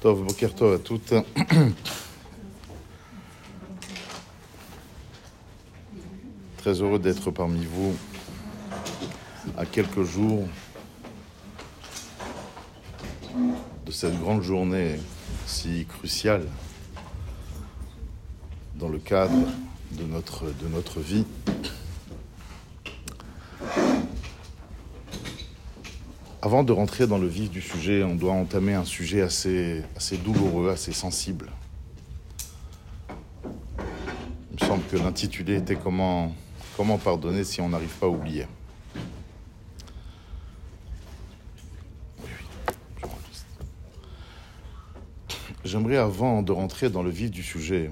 Tov, Boker Tov à toutes. Très heureux d'être parmi vous à quelques jours de cette grande journée si cruciale dans le cadre de notre, de notre vie. Avant de rentrer dans le vif du sujet, on doit entamer un sujet assez, assez douloureux, assez sensible. Il me semble que l'intitulé était comment, comment pardonner si on n'arrive pas à oublier. J'aimerais, avant de rentrer dans le vif du sujet,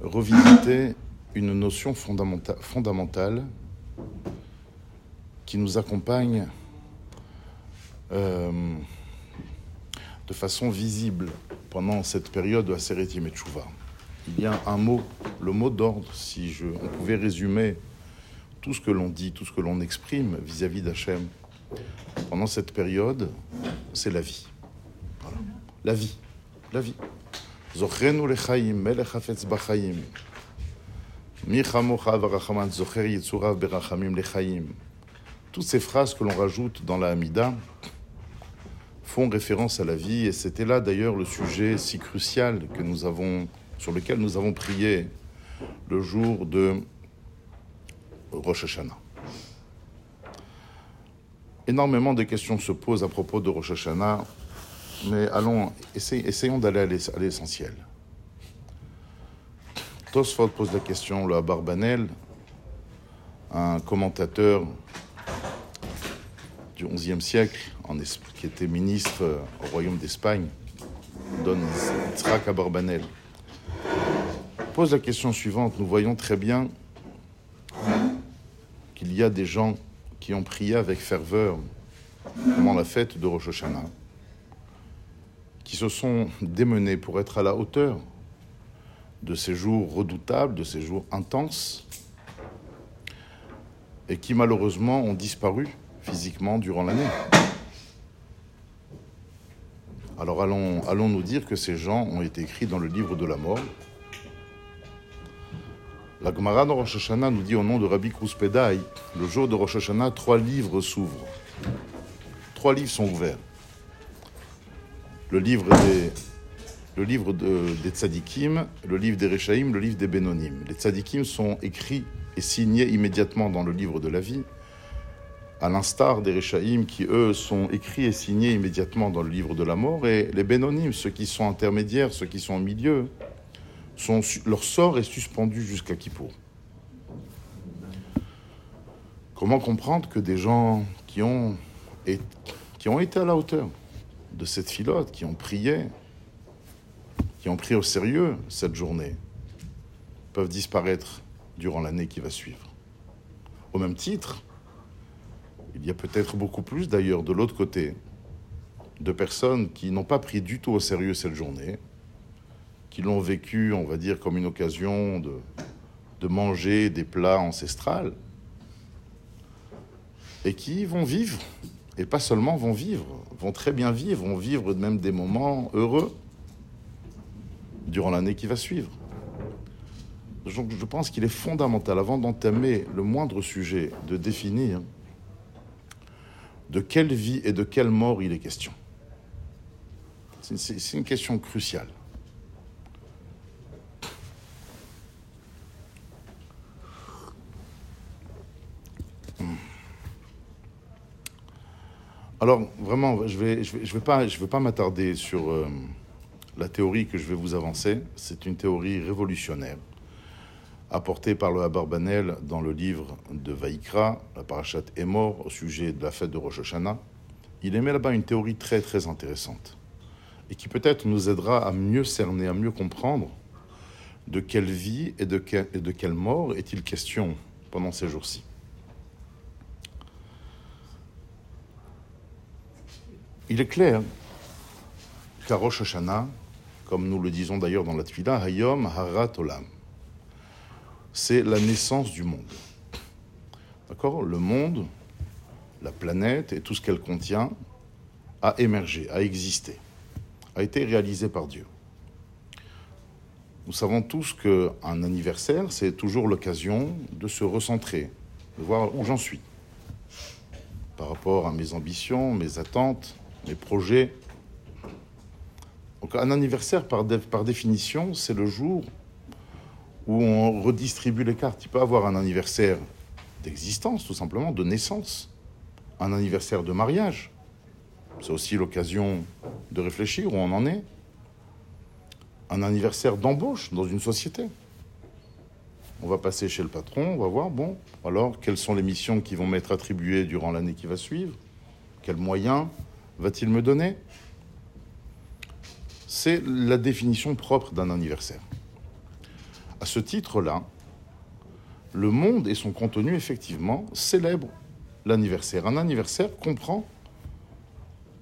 revisiter une notion fondamenta- fondamentale qui nous accompagne euh, de façon visible pendant cette période de Aseret Yemetchouva. Il y a un mot, le mot d'ordre, si je, on pouvait résumer tout ce que l'on dit, tout ce que l'on exprime vis-à-vis d'Hachem pendant cette période, c'est la vie. Voilà. La vie. La vie. Zochenu lechaim, melech hafetz bachaim. Michamocha varachaman zocher yitzurav berachamim. Toutes ces phrases que l'on rajoute dans la Hamida, font référence à la vie et c'était là d'ailleurs le sujet si crucial que nous avons, sur lequel nous avons prié le jour de Rosh Hashanah. Énormément de questions se posent à propos de Rosh Hashanah, mais allons, essayons, d'aller à l'essentiel. Tosfot pose la question, le Barbanel, un commentateur du XIe siècle, qui était ministre euh, au royaume d'Espagne, Don Yitzhak Abarbanel, pose la question suivante. Nous voyons très bien qu'il y a des gens qui ont prié avec ferveur pendant la fête de Rosh qui se sont démenés pour être à la hauteur de ces jours redoutables, de ces jours intenses, et qui malheureusement ont disparu physiquement durant l'année. Alors allons, nous dire que ces gens ont été écrits dans le livre de la mort. La Gemara de Rosh Hashanah nous dit au nom de Rabbi Kruspedai, le jour de Rosh Hashanah, trois livres s'ouvrent. Trois livres sont ouverts. Le livre des, le livre de- des tzadikim, le livre des Rechaïm, le livre des Benonim. Les tzadikim sont écrits et signés immédiatement dans le livre de la vie, à l'instar des Rechaïm qui, eux, sont écrits et signés immédiatement dans le livre de la mort, et les Benonim, ceux qui sont intermédiaires, ceux qui sont au milieu, sont, leur sort est suspendu jusqu'à Kippour. Comment comprendre que des gens qui ont, et- qui ont été à la hauteur de cette filote, qui ont prié, qui ont pris au sérieux cette journée, peuvent disparaître durant l'année qui va suivre? Au même titre, il y a peut-être beaucoup plus d'ailleurs de l'autre côté de personnes qui n'ont pas pris du tout au sérieux cette journée, qui l'ont vécu, on va dire, comme une occasion de, manger des plats ancestrales, et qui vont vivre, et pas seulement vont vivre, vont très bien vivre, vont vivre même des moments heureux durant l'année qui va suivre. Donc je pense qu'il est fondamental, avant d'entamer le moindre sujet, de définir de quelle vie et de quelle mort il est question? C'est- une question cruciale. Alors, vraiment, je ne vais pas m'attarder sur euh, la théorie que je vais vous avancer. C'est une théorie révolutionnaire, apportée par le Abarbanel dans le livre de Vaïkra, la parachat est mort au sujet de la fête de Rosh Hashanah. Il émet là-bas une théorie très très intéressante et qui peut-être nous aidera à mieux cerner, à mieux comprendre de quelle vie et de, et de quelle mort est-il question pendant ces jours-ci. Il est clair qu'à Rosh Hashanah, comme nous le disons d'ailleurs dans la Tfila, Hayom Harat Olam, c'est la naissance du monde. D'accord? Le monde, la planète et tout ce qu'elle contient a émergé, a existé. a été réalisé par Dieu. Nous savons tous qu'un anniversaire, c'est toujours l'occasion de se recentrer, de voir où j'en suis par rapport à mes ambitions, mes attentes, mes projets. Donc un anniversaire, par, par définition, c'est le jour où on redistribue les cartes. Il peut avoir un anniversaire d'existence, tout simplement, de naissance, un anniversaire de mariage. C'est aussi l'occasion de réfléchir où on en est. Un anniversaire d'embauche dans une société. On va passer chez le patron, on va voir, bon, alors quelles sont les missions qui vont m'être attribuées durant l'année qui va suivre? Quels moyens va-t-il me donner? C'est la définition propre d'un anniversaire. À ce titre-là, le monde et son contenu, effectivement, célèbrent l'anniversaire. Un anniversaire comprend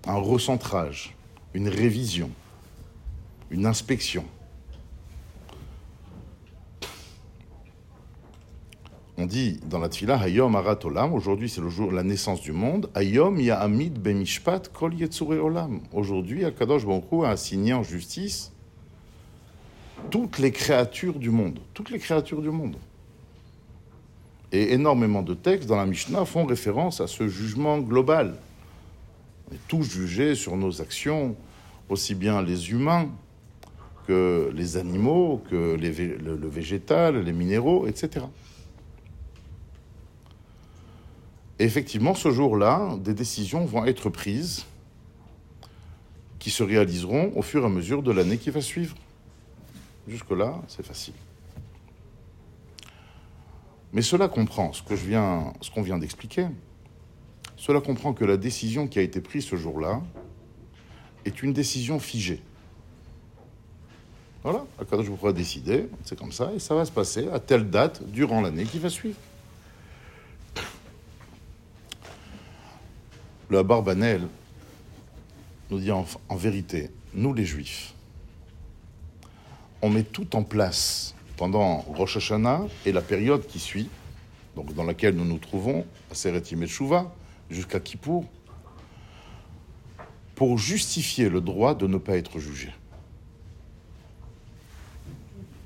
un recentrage, une révision, une inspection. On dit dans la Tfila, Hayom Arat Olam, aujourd'hui c'est le jour la naissance du monde, Hayom Ya'amid Bemishpat Kol Yetzure Olam. Aujourd'hui, Akadosh a assigné en justice toutes les créatures du monde. Toutes les créatures du monde. Et énormément de textes dans la Mishnah font référence à ce jugement global. On est tous jugés sur nos actions, aussi bien les humains que les animaux, que le, végétal, les minéraux, etc. Et effectivement, ce jour-là, des décisions vont être prises qui se réaliseront au fur et à mesure de l'année qui va suivre. Jusque-là, c'est facile. Mais cela comprend ce qu'on vient d'expliquer. Cela comprend que la décision qui a été prise ce jour-là est une décision figée. Voilà, je vous décider, c'est comme ça, et ça va se passer à telle date durant l'année qui va suivre. Le Barbanel nous dit en vérité, nous les Juifs, on met tout en place pendant Rosh Hashanah et la période qui suit, dans laquelle nous nous trouvons, à Seretim et jusqu'à Kippour, pour justifier le droit de ne pas être jugé.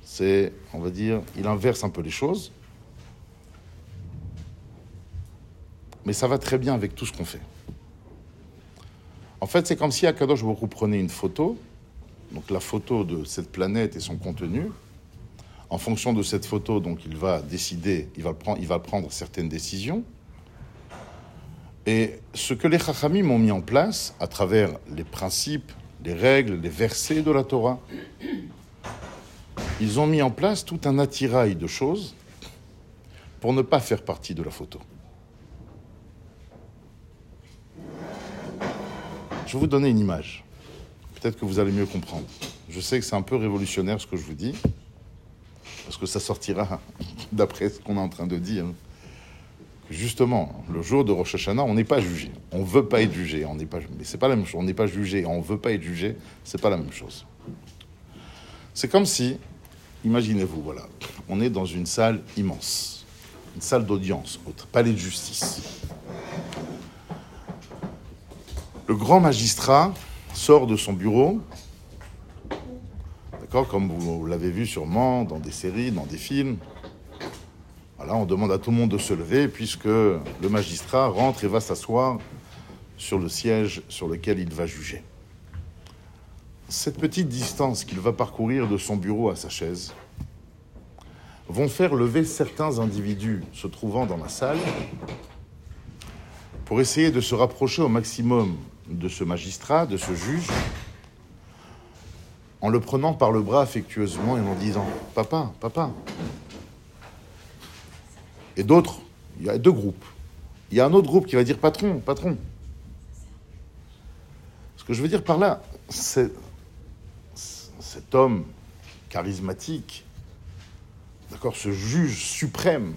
C'est, on va dire, il inverse un peu les choses, mais ça va très bien avec tout ce qu'on fait. En fait, c'est comme si Akadosh Baruch prenait une photo, donc la photo de cette planète et son contenu, en fonction de cette photo, donc il va décider, il va prendre, il va prendre certaines décisions. Et ce que les Chachamim ont mis en place à travers les principes, les règles, les versets de la Torah, ils ont mis en place tout un attirail de choses pour ne pas faire partie de la photo. Je vais vous donner une image. Peut-être que vous allez mieux comprendre. Je sais que c'est un peu révolutionnaire ce que je vous dis parce que ça sortira d'après ce qu'on est en train de dire. Justement, le jour de Rosh Hashanah, on n'est pas jugé. On veut pas être jugé. On n'est pas, mais c'est pas la même chose. On n'est pas jugé. On veut pas être jugé. C'est pas la même chose. C'est comme si, imaginez-vous, voilà, on est dans une salle immense, une salle d'audience, au palais de justice. Le grand magistrat sort de son bureau comme vous l'avez vu sûrement dans des séries, dans des films. Voilà, on demande à tout le monde de se lever puisque le magistrat rentre et va s'asseoir sur le siège sur lequel il va juger. Cette petite distance qu'il va parcourir de son bureau à sa chaise vont faire lever certains individus se trouvant dans la salle pour essayer de se rapprocher au maximum de ce magistrat, de ce juge, en le prenant par le bras affectueusement et en disant Papa, papa. Et d'autres, il y a deux groupes. Il y a un autre groupe qui va dire Patron, patron. Ce que je veux dire par là, c'est cet homme charismatique, d'accord, ce juge suprême,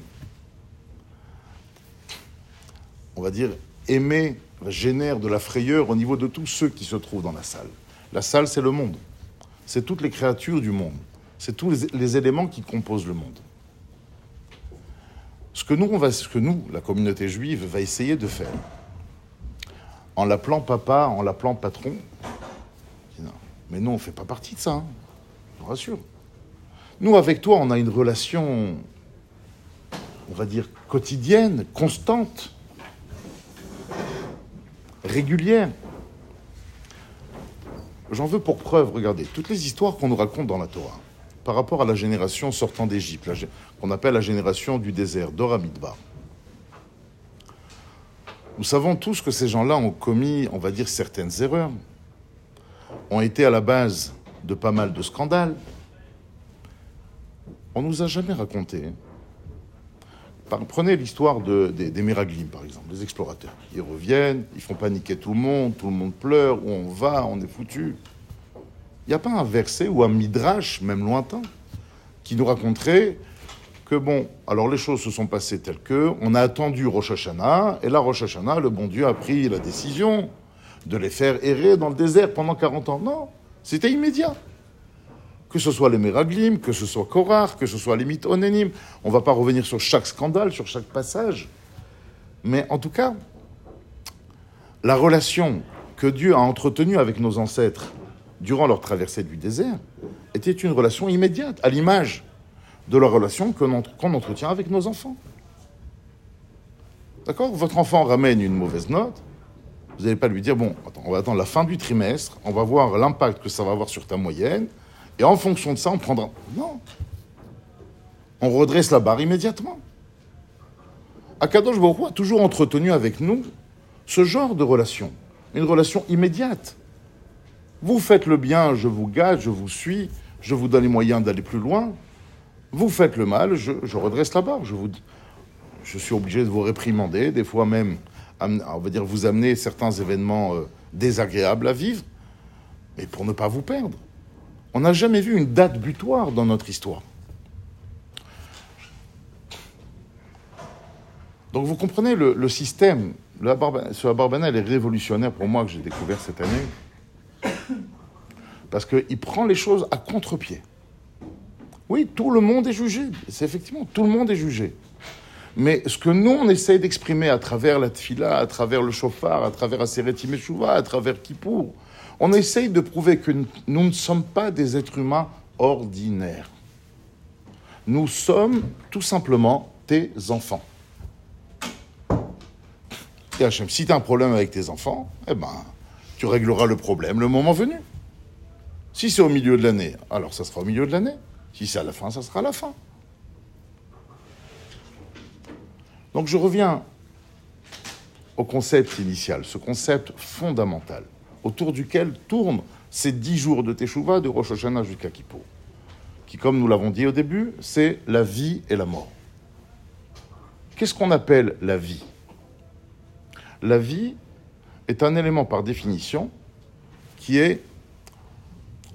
on va dire, aimé, génère de la frayeur au niveau de tous ceux qui se trouvent dans la salle. La salle, c'est le monde c'est toutes les créatures du monde. C'est tous les, éléments qui composent le monde. Ce que nous, la communauté juive, va essayer de faire, en l'appelant papa, en l'appelant patron, Mais nous, on ne fait pas partie de ça, hein. je vous rassure. Nous, avec toi, on a une relation, on va dire, quotidienne, constante, régulière. J'en veux pour preuve, regardez, toutes les histoires qu'on nous raconte dans la Torah, par rapport à la génération sortant d'Égypte, qu'on appelle la génération du désert, d'Oramidbar. Nous savons tous que ces gens-là ont commis, on va dire, certaines erreurs, ont été à la base de pas mal de scandales. On ne nous a jamais raconté. Prenez l'histoire des, des par exemple, des explorateurs. Ils reviennent, ils font paniquer tout le monde, tout le monde pleure, où on va, on est foutu. Il n'y a pas un verset ou un midrash, même lointain, qui nous raconterait que bon, alors les choses se sont passées telles que, on a attendu Rosh Hashanah, et là, Rosh Hashanah, le bon Dieu a pris la décision de les faire errer dans le désert pendant 40 ans. Non, c'était immédiat. Que ce soit les Meraglim, que ce soit Korar, que ce soit les mythes. On ne va pas revenir sur chaque scandale, sur chaque passage. Mais en tout cas, la relation que Dieu a entretenue avec nos ancêtres durant leur traversée du désert était une relation immédiate, à l'image de la relation qu'on entretient avec nos enfants. D'accord? Votre enfant ramène une mauvaise note, vous n'allez pas lui dire, bon, on va attendre la fin du trimestre, on va voir l'impact que ça va avoir sur ta moyenne, et en fonction de ça, on prendra... Non. On redresse la barre immédiatement. Akadosh Baruch a toujours entretenu avec nous ce genre de relation, une relation immédiate. Vous faites le bien, je vous gâte, je vous suis, je vous donne les moyens d'aller plus loin. Vous faites le mal, je, redresse la barre. Je, vous, je suis obligé de vous réprimander, des fois même, on va dire, vous amener certains événements euh, désagréables à vivre, mais pour ne pas vous perdre. On n'a jamais vu une date butoir dans notre histoire. Donc vous comprenez le, système. La ce Barbanel est révolutionnaire pour moi que j'ai découvert cette année. Parce qu'il prend les choses à contre-pied. Oui, tout le monde est jugé. C'est effectivement, tout le monde est jugé. Mais ce que nous, on essaye d'exprimer à travers la tfila, à travers le chauffard, à travers Aseret Meshuva, à travers Kippour, on essaye de prouver que nous ne sommes pas des êtres humains ordinaires. Nous sommes tout simplement tes enfants. Si tu as un problème avec tes enfants, eh ben, tu régleras le problème le moment venu. Si c'est au milieu de l'année, alors ça sera au milieu de l'année. Si c'est à la fin, ça sera à la fin. Donc je reviens au concept initial, ce concept fondamental, autour duquel tournent ces dix jours de Teshuvah, de Rosh Hashanah jusqu'à Kippour, qui, comme nous l'avons dit au début, c'est la vie et la mort. Qu'est-ce qu'on appelle la vie? La vie est un élément par définition qui est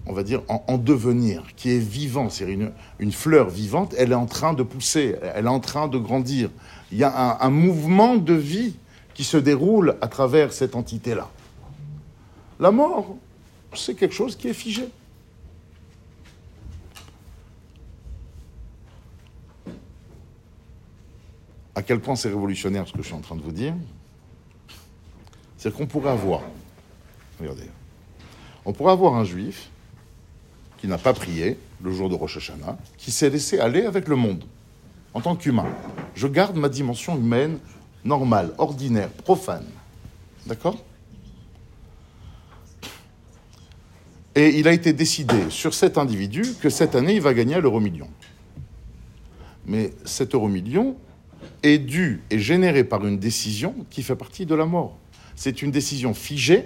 on va dire, en, devenir, qui est vivant, c'est une, une fleur vivante, elle est en train de pousser, elle est en train de grandir. Il y a un, mouvement de vie qui se déroule à travers cette entité-là. La mort, c'est quelque chose qui est figé. À quel point c'est révolutionnaire ce que je suis en train de vous dire? C'est qu'on pourrait avoir, regardez, on pourrait avoir un juif qui n'a pas prié le jour de Rosh Hashanah, qui s'est laissé aller avec le monde en tant qu'humain. Je garde ma dimension humaine normale, ordinaire, profane. D'accord? Et il a été décidé sur cet individu que cette année, il va gagner l'euro million. Mais cet euro million est dû et généré par une décision qui fait partie de la mort. C'est une décision figée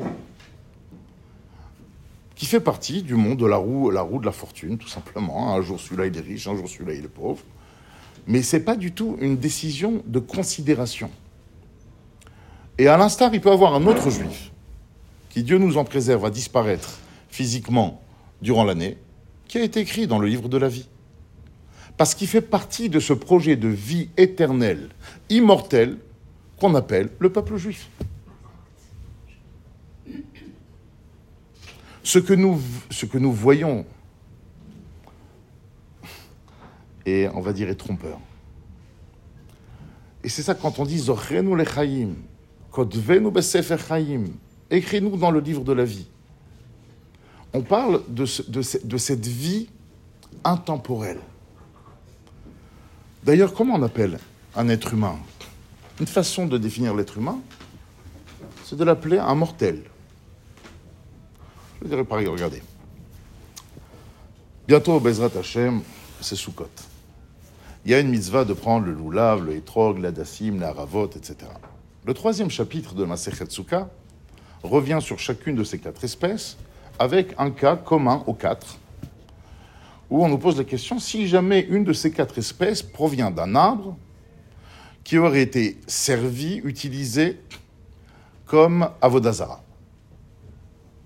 qui fait partie du monde de la roue, la roue de la fortune, tout simplement. Un jour celui-là il est riche, un jour celui-là il est pauvre. Mais ce n'est pas du tout une décision de considération. Et à l'instar, il peut avoir un autre juif, qui Dieu nous en préserve, va disparaître physiquement durant l'année, qui a été écrit dans le livre de la vie. Parce qu'il fait partie de ce projet de vie éternelle, immortelle, qu'on appelle le peuple juif. Ce que nous, voyons, et on va dire, est trompeur. Et c'est ça quand on dit Zochenu lechaim, Kodvenu besefer chaim, écris-nous dans le livre de la vie. On parle de, cette vie intemporelle. D'ailleurs, comment on appelle un être humain? Une façon de définir l'être humain, c'est de l'appeler un mortel. Je dirais pareil, regardez. Bientôt, Bezrat Hashem, c'est Sukkot. Il y a une mitzvah de prendre le loulav, le etrog, l'adassim, la ravot, etc. Le troisième chapitre de Masechet Sukkah revient sur chacune de ces quatre espèces avec un cas commun aux quatre, où on nous pose la question si jamais une de ces quatre espèces provient d'un arbre qui aurait été servi, utilisé comme avodazara.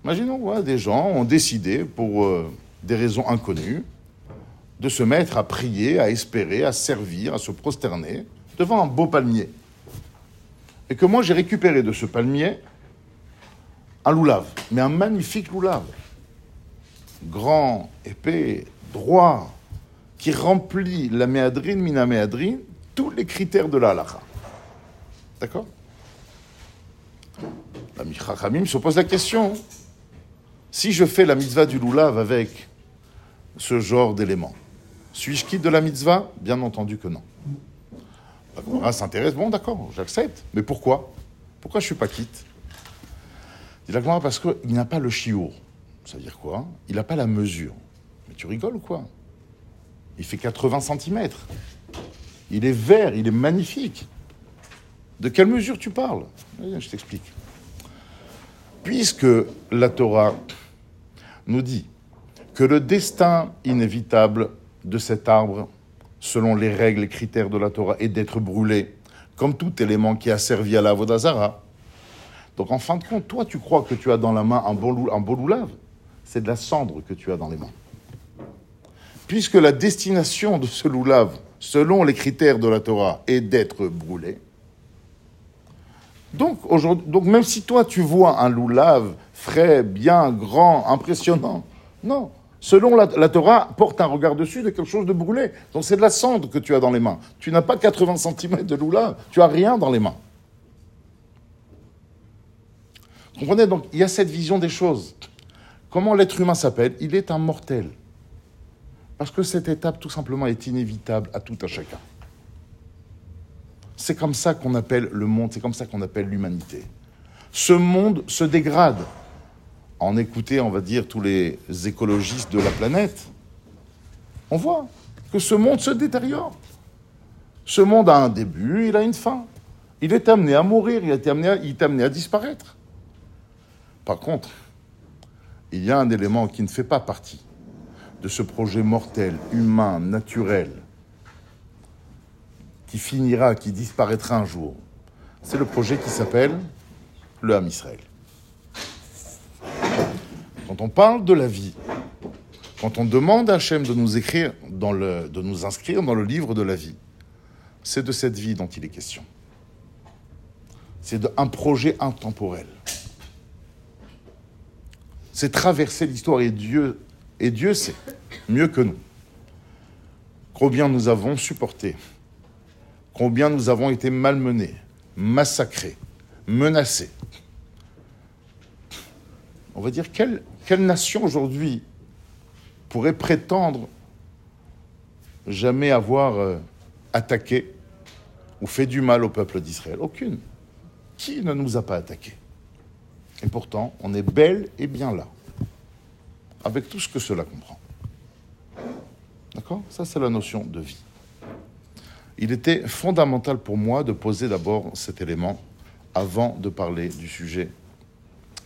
Imaginons, des gens ont décidé, pour euh, des raisons inconnues, de se mettre à prier, à espérer, à servir, à se prosterner devant un beau palmier. Et que moi j'ai récupéré de ce palmier un loulave, mais un magnifique loulave. Grand, épais, droit, qui remplit la méadrine, mina méadrine, tous les critères de la halakha. D'accord? La Michachamim se pose la question si je fais la mitzvah du loulav avec ce genre d'éléments, suis-je quitte de la mitzvah? Bien entendu que non. La s'intéresse, bon d'accord, j'accepte. Mais pourquoi? Pourquoi je ne suis pas quitte? Dit la parce qu'il n'a pas le chiour. Ça veut dire quoi? Il n'a pas la mesure. Mais tu rigoles ou quoi? Il fait 80 cm. Il est vert, il est magnifique. De quelle mesure tu parles? Je t'explique. Puisque la Torah nous dit que le destin inévitable de cet arbre, selon les règles et critères de la Torah, est d'être brûlé, comme tout élément qui a servi à la Vodazara. Donc en fin de compte, toi, tu crois que tu as dans la main un beau, un C'est de la cendre que tu as dans les mains. Puisque la destination de ce loulave, selon les critères de la Torah, est d'être brûlé, donc, donc même si toi tu vois un loulave frais, bien, grand, impressionnant, non. Selon la, Torah, porte un regard dessus de quelque chose de brûlé. Donc c'est de la cendre que tu as dans les mains. Tu n'as pas 80 cm de loulave, tu as rien dans les mains. Comprenez Donc il y a cette vision des choses. Comment l'être humain s'appelle? Il est un mortel. Parce que cette étape, tout simplement, est inévitable à tout un chacun. C'est comme ça qu'on appelle le monde, c'est comme ça qu'on appelle l'humanité. Ce monde se dégrade. En écouter, on va dire, tous les écologistes de la planète, on voit que ce monde se détériore. Ce monde a un début, il a une fin. Il est amené à mourir, il est amené à disparaître. Par contre, il y a un élément qui ne fait pas partie de ce projet mortel, humain, naturel, qui finira, qui disparaîtra un jour. C'est le projet qui s'appelle le Ham Israël. Quand on parle de la vie, quand on demande à Hachem de nous écrire, de nous inscrire dans le livre de la vie, c'est de cette vie dont il est question. C'est un projet intemporel. C'est traverser l'histoire et Dieu, sait mieux que nous combien nous avons supporté combien nous avons été malmenés, massacrés, menacés. On va dire, quelle, quelle nation aujourd'hui pourrait prétendre jamais avoir euh, attaqué ou fait du mal au peuple d'Israël? Aucune. Qui ne nous a pas attaqués? Et pourtant, on est bel et bien là, avec tout ce que cela comprend. D'accord? Ça, c'est la notion de vie il était fondamental pour moi de poser d'abord cet élément avant de parler du sujet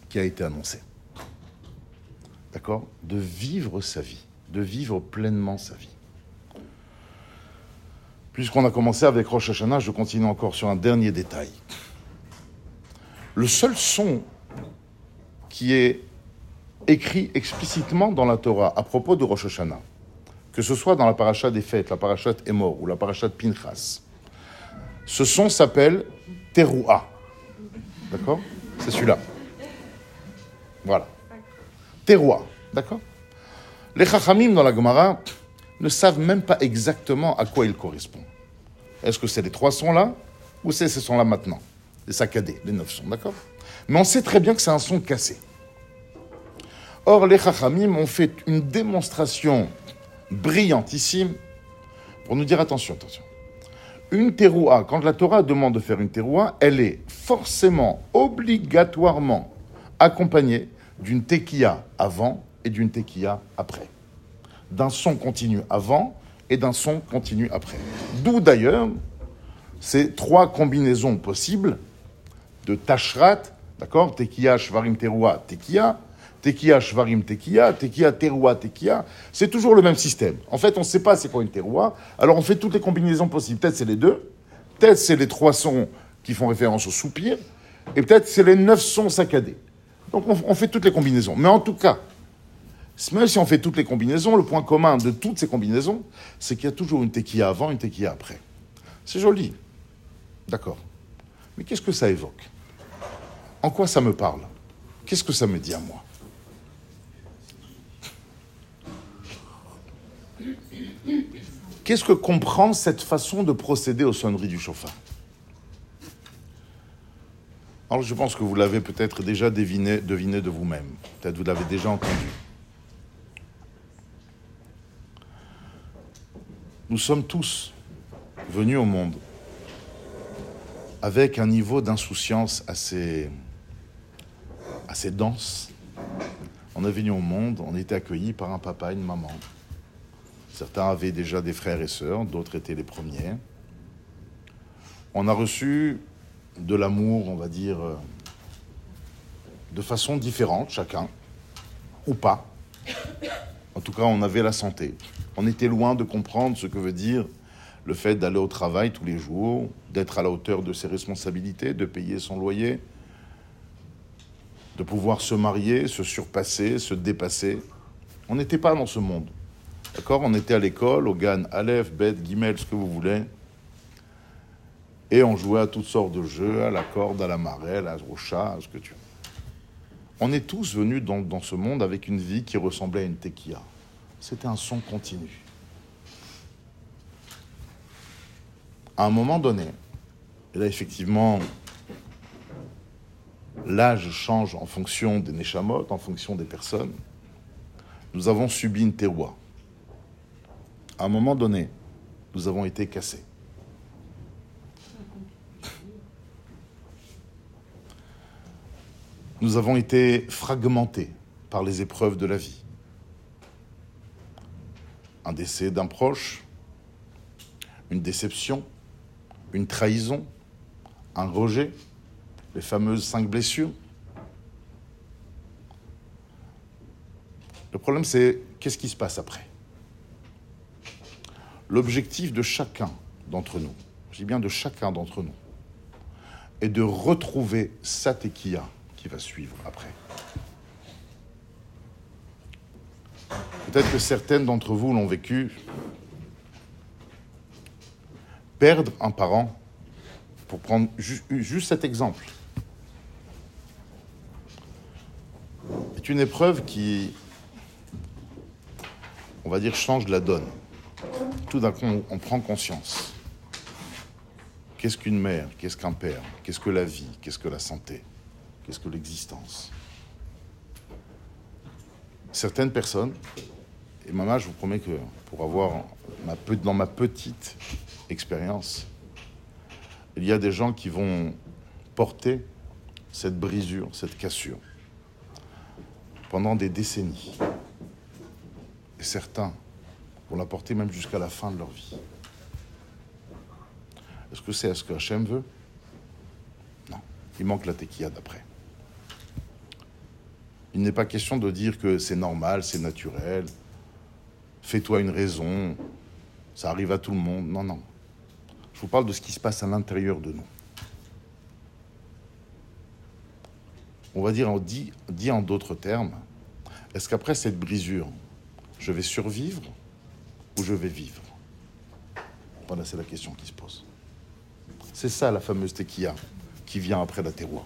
qui a été annoncé. D'accord? De vivre sa vie, de vivre pleinement sa vie. Puisqu'on a commencé avec Rosh Hashanah, je continue encore sur un dernier détail. Le seul son qui est écrit explicitement dans la Torah à propos de Rosh Hashanah, que ce soit dans la paracha des fêtes, la paracha Emor ou la paracha Pinchas, ce son s'appelle Teruah. D'accord? C'est celui-là. Voilà. Teruah. D'accord? Les Chachamim dans la Gemara ne savent même pas exactement à quoi il correspond. Est-ce que c'est les trois sons là ou c'est ces sons là maintenant? Les saccadés, les neuf sons, d'accord? Mais on sait très bien que c'est un son cassé. Or, les Chachamim ont fait une démonstration brillantissime pour nous dire attention, attention. Une teroua, quand la Torah demande de faire une teroua, elle est forcément, obligatoirement accompagnée d'une tekia avant et d'une tekia après. D'un son continu avant et d'un son continu après. D'où d'ailleurs ces trois combinaisons possibles de tashrat, d'accord? Tekia, shvarim, teroua, tekia, Tekia, Shvarim, Tekia, Tekia, Teroua, Tekia. C'est toujours le même système. En fait, on ne sait pas c'est quoi une Teroua. Alors on fait toutes les combinaisons possibles. Peut-être c'est les deux. Peut-être c'est les trois sons qui font référence au soupir. Et peut-être c'est les neuf sons saccadés. Donc on, fait toutes les combinaisons. Mais en tout cas, même si on fait toutes les combinaisons, le point commun de toutes ces combinaisons, c'est qu'il y a toujours une tequilla avant, une tequilla après. C'est joli. D'accord. Mais qu'est-ce que ça évoque? En quoi ça me parle? Qu'est-ce que ça me dit à moi? Qu'est-ce que comprend cette façon de procéder aux sonneries du chauffard? Alors je pense que vous l'avez peut-être déjà deviné, deviné de vous-même. Peut-être vous l'avez déjà entendu. Nous sommes tous venus au monde avec un niveau d'insouciance assez, assez dense. On est venu au monde, on était accueillis par un papa et une maman. Certains avaient déjà des frères et sœurs, d'autres étaient les premiers. On a reçu de l'amour, on va dire, euh, de façon différente, chacun, ou pas. En tout cas, on avait la santé. On était loin de comprendre ce que veut dire le fait d'aller au travail tous les jours, d'être à la hauteur de ses responsabilités, de payer son loyer, de pouvoir se marier, se surpasser, se dépasser. On n'était pas dans ce monde. D'accord? On était à l'école, au GAN, Aleph, Bet, Gimel, ce que vous voulez. Et on jouait à toutes sortes de jeux, à la corde, à la marelle, au chat, à ce que tu veux. On est tous venus dans, dans, ce monde avec une vie qui ressemblait à une tequila. C'était un son continu. À un moment donné, et là effectivement, l'âge change en fonction des neshamot, en fonction des personnes, nous avons subi une terroir à un moment donné, nous avons été cassés. Nous avons été fragmentés par les épreuves de la vie. Un décès d'un proche, une déception, une trahison, un rejet, les fameuses cinq blessures. Le problème, c'est qu'est-ce qui se passe après? L'objectif de chacun d'entre nous, je dis bien de chacun d'entre nous, est de retrouver sa tequilla qui va suivre après. Peut-être que certaines d'entre vous l'ont vécu. Perdre un parent, pour prendre juste cet exemple, est une épreuve qui, on va dire, change la donne. Tout d'un coup, on, prend conscience. Qu'est-ce qu'une mère? Qu'est-ce qu'un père? Qu'est-ce que la vie? Qu'est-ce que la santé? Qu'est-ce que l'existence? Certaines personnes, et maman, je vous promets que pour avoir dans ma petite expérience, il y a des gens qui vont porter cette brisure, cette cassure, pendant des décennies. Et certains pour la porter même jusqu'à la fin de leur vie. Est-ce que c'est ce que Hachem veut? Non. Il manque la tequilla d'après. Il n'est pas question de dire que c'est normal, c'est naturel, fais-toi une raison, ça arrive à tout le monde. Non, non. Je vous parle de ce qui se passe à l'intérieur de nous. On va dire, dit, dit en d'autres termes, est-ce qu'après cette brisure, je vais survivre où je vais vivre? Voilà, c'est la question qui se pose. C'est ça la fameuse tequilla qui vient après la terroir.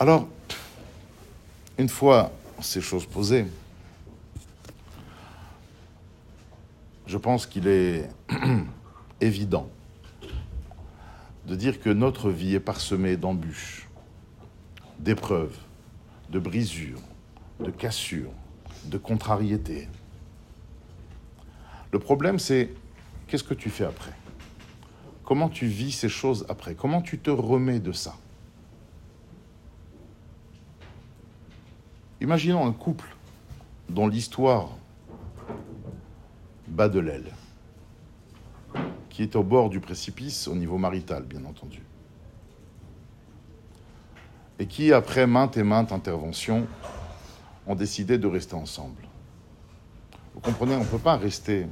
Alors, une fois ces choses posées, je pense qu'il est évident de dire que notre vie est parsemée d'embûches, d'épreuves, de brisures, de cassures, de contrariétés. Le problème, c'est qu'est-ce que tu fais après? Comment tu vis ces choses après? Comment tu te remets de ça? Imaginons un couple dont l'histoire bat de l'aile, qui est au bord du précipice au niveau marital, bien entendu, et qui, après maintes et maintes interventions, ont décidé de rester ensemble. Vous comprenez, on ne peut pas rester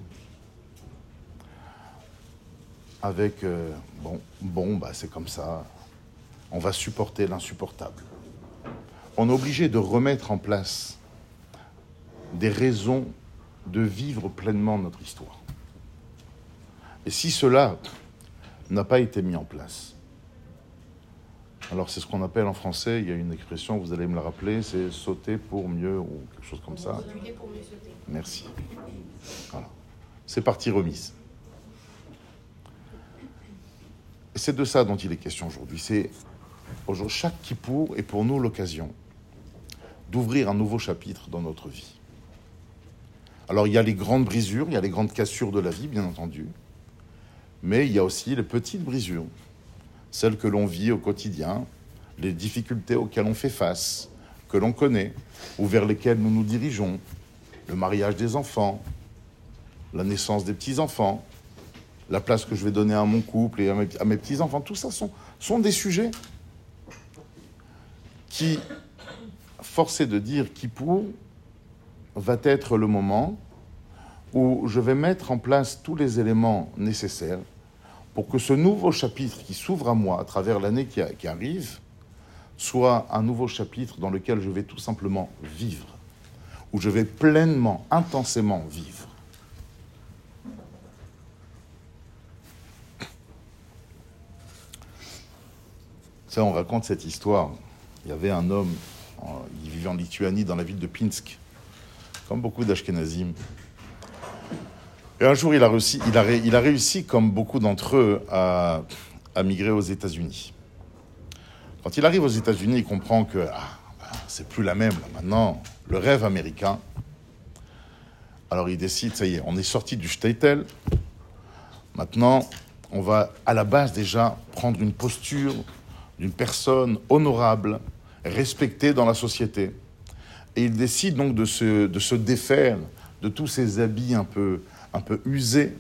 avec euh, bon, bon, bah c'est comme ça, on va supporter l'insupportable. On est obligé de remettre en place des raisons de vivre pleinement notre histoire. Et si cela n'a pas été mis en place, alors c'est ce qu'on appelle en français, il y a une expression, vous allez me la rappeler, c'est sauter pour mieux ou quelque chose comme ça. pour mieux sauter. Merci. Voilà. C'est parti remise. Et c'est de ça dont il est question aujourd'hui. C'est aujourd'hui chaque Kippour est pour nous l'occasion d'ouvrir un nouveau chapitre dans notre vie. Alors il y a les grandes brisures, il y a les grandes cassures de la vie, bien entendu, mais il y a aussi les petites brisures, celles que l'on vit au quotidien, les difficultés auxquelles on fait face, que l'on connaît, ou vers lesquelles nous nous dirigeons, le mariage des enfants, la naissance des petits-enfants, la place que je vais donner à mon couple et à mes, petits-enfants, tout ça sont, sont des sujets qui, forcé de dire, qui pour va être le moment où je vais mettre en place tous les éléments nécessaires pour que ce nouveau chapitre qui s'ouvre à moi à travers l'année qui, arrive soit un nouveau chapitre dans lequel je vais tout simplement vivre, où je vais pleinement, intensément vivre. Ça, on raconte cette histoire. Il y avait un homme, il vivait en Lituanie, dans la ville de Pinsk, comme beaucoup d'Ashkenazim. Et un jour, il a réussi, il a, réussi comme beaucoup d'entre eux, à, migrer aux États-Unis. Quand il arrive aux États-Unis, il comprend que ah, bah, c'est plus la même. Maintenant, le rêve américain. Alors il décide, ça y est, on est sorti du Statel. Maintenant, on va à la base déjà prendre une posture d'une personne honorable, respectée dans la société. Et il décide donc de se, de se défaire de tous ces habits un peu, un peu usés,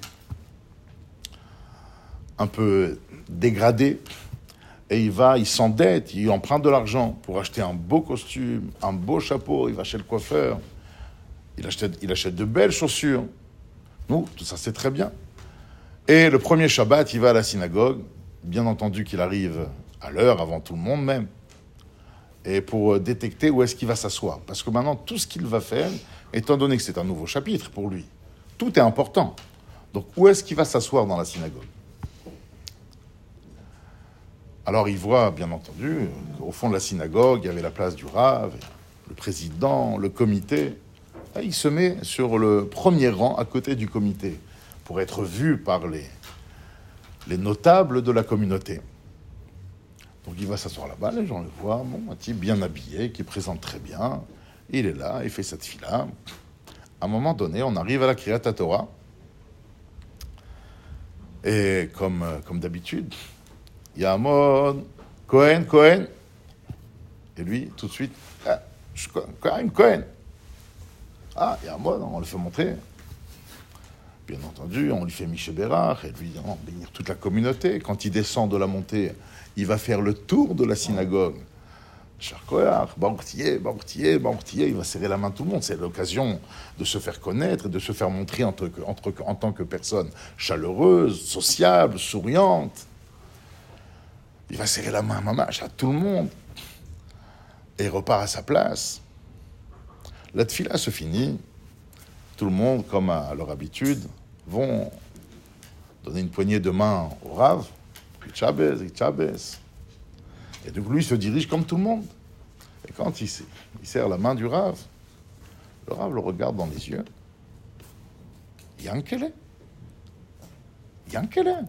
un peu dégradés. Et il va, il s'endette, il emprunte de l'argent pour acheter un beau costume, un beau chapeau, il va chez le coiffeur, il achète, il achète de belles chaussures. Nous, tout ça c'est très bien. Et le premier Shabbat, il va à la synagogue. Bien entendu qu'il arrive à l'heure, avant tout le monde même, et pour euh, détecter où est-ce qu'il va s'asseoir. Parce que maintenant, tout ce qu'il va faire, étant donné que c'est un nouveau chapitre pour lui, tout est important. Donc, où est-ce qu'il va s'asseoir dans la synagogue? Alors, il voit, bien entendu, qu'au fond de la synagogue, il y avait la place du Rav, le président, le comité. Il se met sur le premier rang à côté du comité pour être vu par les, les notables de la communauté. Donc il va s'asseoir là-bas, les gens le voient, bon, un type bien habillé, qui présente très bien. Il est là, il fait cette fila. À un moment donné, on arrive à la Kriyat Torah. Et comme, euh, comme d'habitude, il y a Amon, Cohen, Cohen. Et lui, tout de suite, ah, Cohen, Cohen. Ah, il y a Amon, on le fait montrer. Bien entendu, on lui fait Michel Bérard, et lui, on bénir toute la communauté. Quand il descend de la montée, il va faire le tour de la synagogue. Charcoyard, Banquetier, Banquetier, Banquetier, il va serrer la main à tout le monde. C'est l'occasion de se faire connaître et de se faire montrer en, tant que personne chaleureuse, sociable, souriante. Il va serrer la main à Mamache, à tout le monde. Et repart à sa place. La tfila se finit. Tout le monde, comme à leur habitude, vont donner une poignée de main au. Puis Chabez, Chabez. Et donc lui, il se dirige comme tout le monde. Et quand il, serre la main du Rav, le Rav le regarde dans les yeux. Yankele. Yankele.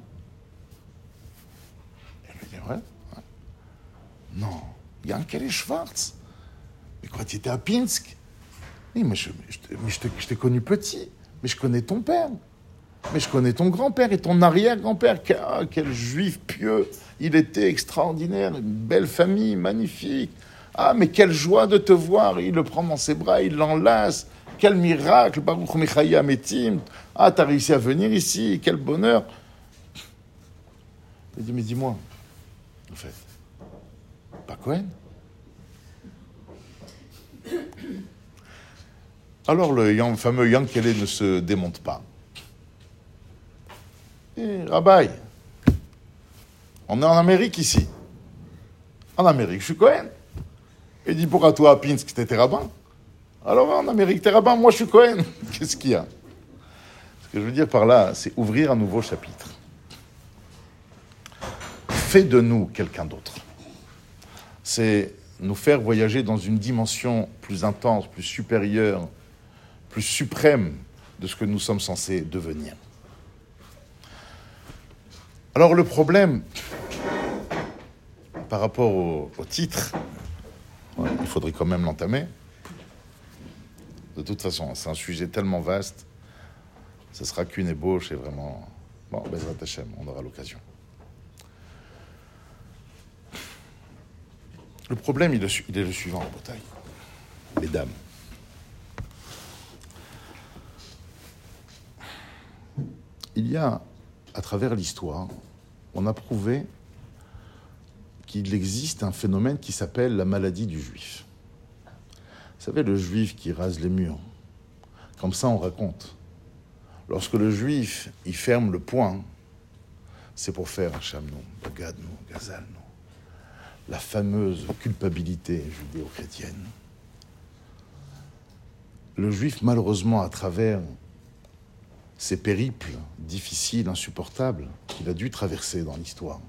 Et lui dit, ouais. Non, Yankele Schwartz. Mais quoi, tu étais à Pinsk? Oui, mais je, je t'ai connu petit. Mais je connais ton père. Mais je connais ton grand-père et ton arrière-grand-père. Ah, quel juif pieux. Il était extraordinaire. Une belle famille, magnifique. Ah, mais quelle joie de te voir. Il le prend dans ses bras, il l'enlace. Quel miracle, Baruch Michaya Metim. Ah, t'as réussi à venir ici. Quel bonheur. Il dit, mais dis-moi, en fait, pas Cohen? Alors le fameux Yankele ne se démonte pas. Eh, Rabbi, on est en Amérique ici. En Amérique, je suis Cohen. Il dit pourquoi toi à Pinsk, t'étais rabbin Alors en Amérique, t'es rabbin, moi je suis Cohen. Qu'est-ce qu'il y a? Ce que je veux dire par là, c'est ouvrir un nouveau chapitre. Fais de nous quelqu'un d'autre. C'est nous faire voyager dans une dimension plus intense, plus supérieure, plus suprême de ce que nous sommes censés devenir. Alors le problème, par rapport au, titre, il faudrait quand même l'entamer. De toute façon, c'est un sujet tellement vaste, ce sera qu'une ébauche et vraiment... Bon, Bezrat on aura l'occasion. Le problème, il est, le suivant, en bataille. Mesdames. Il y a, à travers l'histoire, on a prouvé qu'il existe un phénomène qui s'appelle la maladie du juif. Vous savez, le juif qui rase les murs. Comme ça, on raconte. Lorsque le juif, il ferme le poing, c'est pour faire un chamnou, gadnou, gazalnou. La fameuse culpabilité judéo-chrétienne. Le juif, malheureusement, à travers ces périples difficiles, insupportables qu'il a dû traverser dans l'histoire.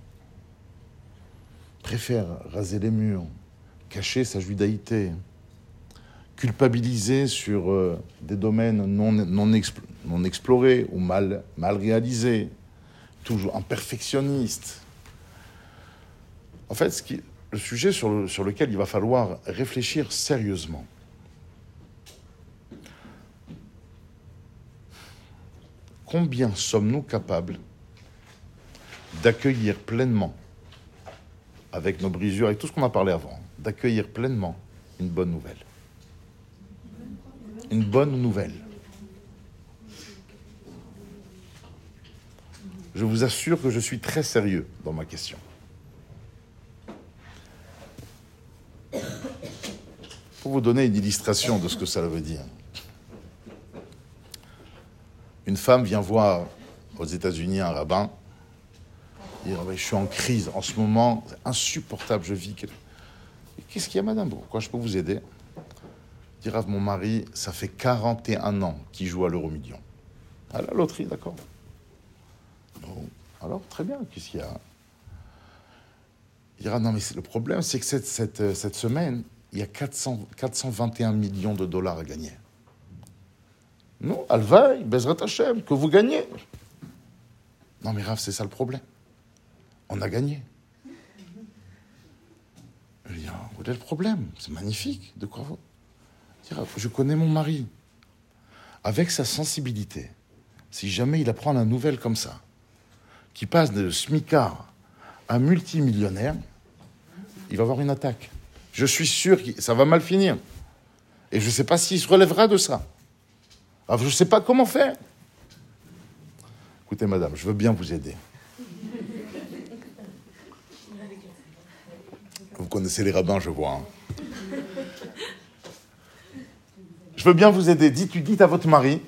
Préfère raser les murs, cacher sa judaïté, culpabiliser sur euh, des domaines non, explorés ou mal, réalisés, toujours un perfectionniste. En fait, le sujet sur lequel il va falloir réfléchir sérieusement, combien sommes-nous capables d'accueillir pleinement, avec nos brisures, avec tout ce qu'on a parlé avant, d'accueillir pleinement une bonne nouvelle? Une bonne nouvelle. Je vous assure que je suis très sérieux dans ma question. Pour vous donner une illustration de ce que ça veut dire une femme vient voir aux États-Unis un rabbin. Il dit, je suis en crise en ce moment, c'est insupportable, je vis. Qu'est-ce qu'il y a, madame? Pourquoi je peux vous aider? Dit, mon mari, ça fait 41 ans qu'il joue à l'euro million. À la loterie, d'accord. Alors, très bien, qu'est-ce qu'il y a? Il dira, non, mais le problème, c'est que cette, cette, cette, semaine, il y a 400, 421 millions de dollars à gagner. Non, Alvaï, Bezrat Hashem, que vous gagnez. Non, mais Rav, c'est ça le problème. On a gagné. Je dis, ah, où est le problème? C'est magnifique. De quoi vous? Je connais mon mari. Avec sa sensibilité, si jamais il apprend la nouvelle comme ça, qui passe de smicard à multimillionnaire, il va avoir une attaque. Je suis sûr que ça va mal finir. Et je ne sais pas s'il se relèvera de ça. Alors, je ne sais pas comment faire. Écoutez, madame, je veux bien vous aider. Vous connaissez les rabbins, je vois. Hein. Je veux bien vous aider. Dites, dites à votre mari